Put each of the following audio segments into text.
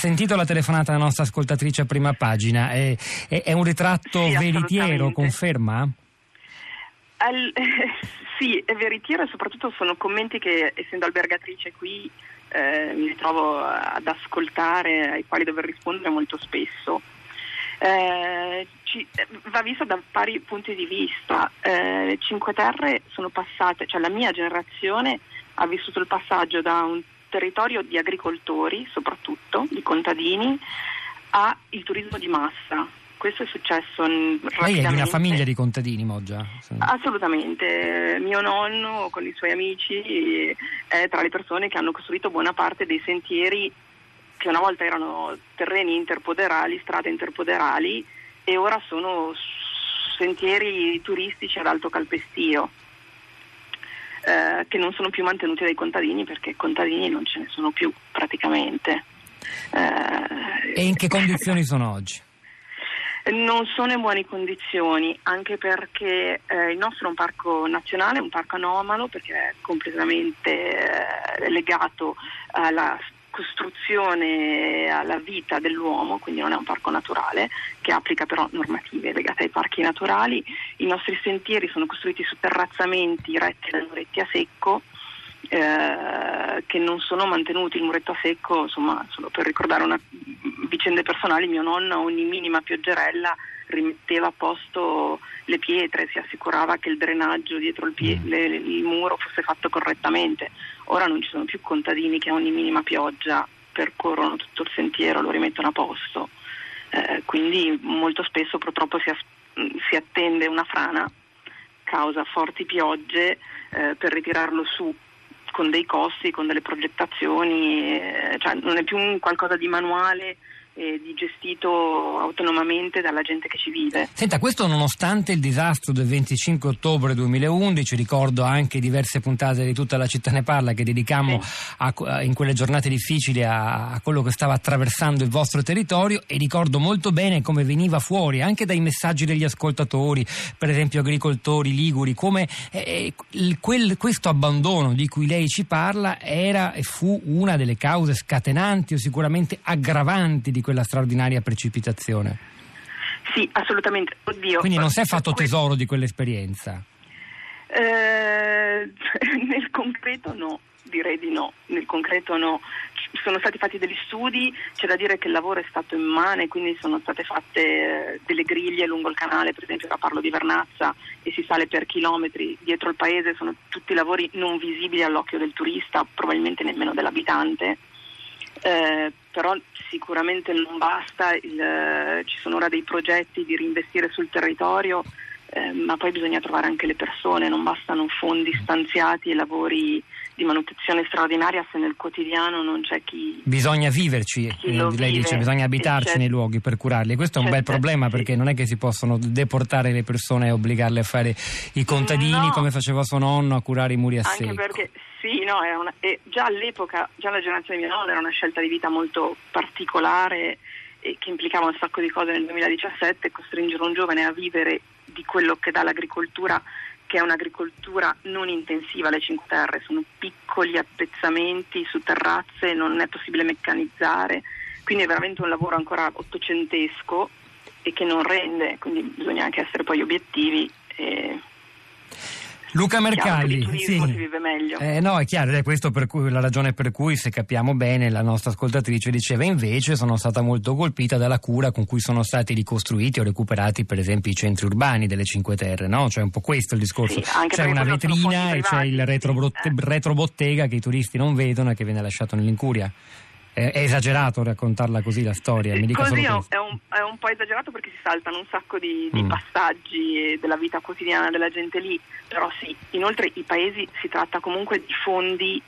sentito la telefonata della nostra ascoltatrice a prima pagina, è, è, è un ritratto Sì, veritiero, conferma? Al- sì, è veritiero e soprattutto sono commenti che, essendo albergatrice qui, eh, mi ritrovo ad ascoltare, ai quali dover rispondere molto spesso. Eh, ci- eh, va visto da vari punti di vista. Eh, Cinque Terre sono passate, cioè la mia generazione ha vissuto il passaggio da un territorio di agricoltori, soprattutto, di contadini, a il turismo di massa. Questo è successo Lei è di una rapidamente. famiglia di contadini, Moggia? Assolutamente, mio nonno con i suoi amici è tra le persone che hanno costruito buona parte dei sentieri che una volta erano terreni interpoderali, strade interpoderali e ora sono sentieri turistici ad alto calpestio eh, che non sono più mantenuti dai contadini perché contadini non ce ne sono più praticamente. Eh, E in che condizioni sono oggi? non sono in buone condizioni, anche perché eh, il nostro è un parco nazionale, un parco anomalo, perché è completamente eh, legato alla costruzione, alla vita dell'uomo, quindi non è un parco naturale, che applica però normative legate ai parchi naturali. I nostri sentieri sono costruiti su terrazzamenti retti da muretti a secco, eh, che non sono mantenuti. Il muretto a secco, insomma, solo per ricordare una vicende personali, mio nonno a ogni minima pioggerella rimetteva a posto le pietre, si assicurava che il drenaggio dietro il, pie- le- le- il muro fosse fatto correttamente. Ora non ci sono più contadini che a ogni minima pioggia percorrono tutto il sentiero, lo rimettono a posto. Eh, quindi molto spesso purtroppo si, as- si attende una frana causa forti piogge eh, per ritirarlo su con dei costi, con delle progettazioni, eh, cioè non è più un qualcosa di manuale e di gestito autonomamente dalla gente che ci vive. Senta, questo nonostante il disastro del 25 ottobre 2011, ricordo anche diverse puntate di tutta la città ne parla che dedicammo a- a- in quelle giornate difficili a, a quello che stava attraversando il vostro territorio e ricordo molto bene come veniva fuori anche dai messaggi degli ascoltatori, per esempio agricoltori liguri, come eh, il- quel- questo abbandono di cui lei ci parla era e fu una delle cause scatenanti o sicuramente aggravanti di quella straordinaria precipitazione. Sì, assolutamente. Oddio. Quindi non si è fatto tesoro di quell'esperienza. Eh, nel concreto no, direi di no, nel concreto no. Sono stati fatti degli studi, c'è da dire che il lavoro è stato immane, quindi sono state fatte eh, delle griglie lungo il canale, per esempio ora parlo di Vernazza e si sale per chilometri dietro il paese, sono tutti lavori non visibili all'occhio del turista, probabilmente nemmeno dell'abitante. Eh, però sicuramente non basta, il, eh, ci sono ora dei progetti di reinvestire sul territorio, eh, ma poi bisogna trovare anche le persone, non bastano fondi stanziati e lavori di manutenzione straordinaria se nel quotidiano non c'è chi... Bisogna viverci, Chi eh, lei vive, dice, bisogna abitarci certo. nei luoghi per curarli. Questo è un bel Certo, problema sì. perché non è che si possono deportare le persone e obbligarle a fare i contadini No. come faceva suo nonno a curare i muri a Anche secco. perché sì, no, è una- già all'epoca, già la generazione di mio nonno era una scelta di vita molto particolare e che implicava un sacco di cose nel 2017, costringere un giovane a vivere di quello che dà l'agricoltura, che è un'agricoltura non intensiva, le Cinque Terre sono piccoli appezzamenti su terrazze, non è possibile meccanizzare, quindi è veramente un lavoro ancora ottocentesco e che non rende, quindi bisogna anche essere poi obiettivi. Luca chiaro Mercalli, turismo sì. si vive meglio. Eh, no, è chiaro, ed è cui, la ragione per cui, se capiamo bene, la nostra ascoltatrice diceva invece sono stata molto colpita dalla cura con cui sono stati ricostruiti o recuperati per esempio i centri urbani delle Cinque Terre, no? Cioè un po' questo il discorso. Sì, c'è una vetrina e c'è il eh. retrobottega che i turisti non vedono e che viene lasciato nell'incuria. È, esagerato raccontarla così la storia, mi dica Così è un, è, un, po' esagerato perché si saltano un sacco di, di Mm. passaggi della vita quotidiana della gente lì, però sì, inoltre i paesi si tratta comunque di fondi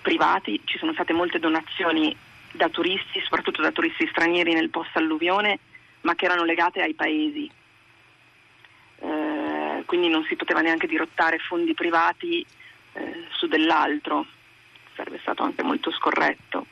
privati, ci sono state molte donazioni da turisti, soprattutto da turisti stranieri nel post alluvione, ma che erano legate ai paesi. Eh, quindi non si poteva neanche dirottare fondi privati eh, su dell'altro, sarebbe stato anche molto scorretto.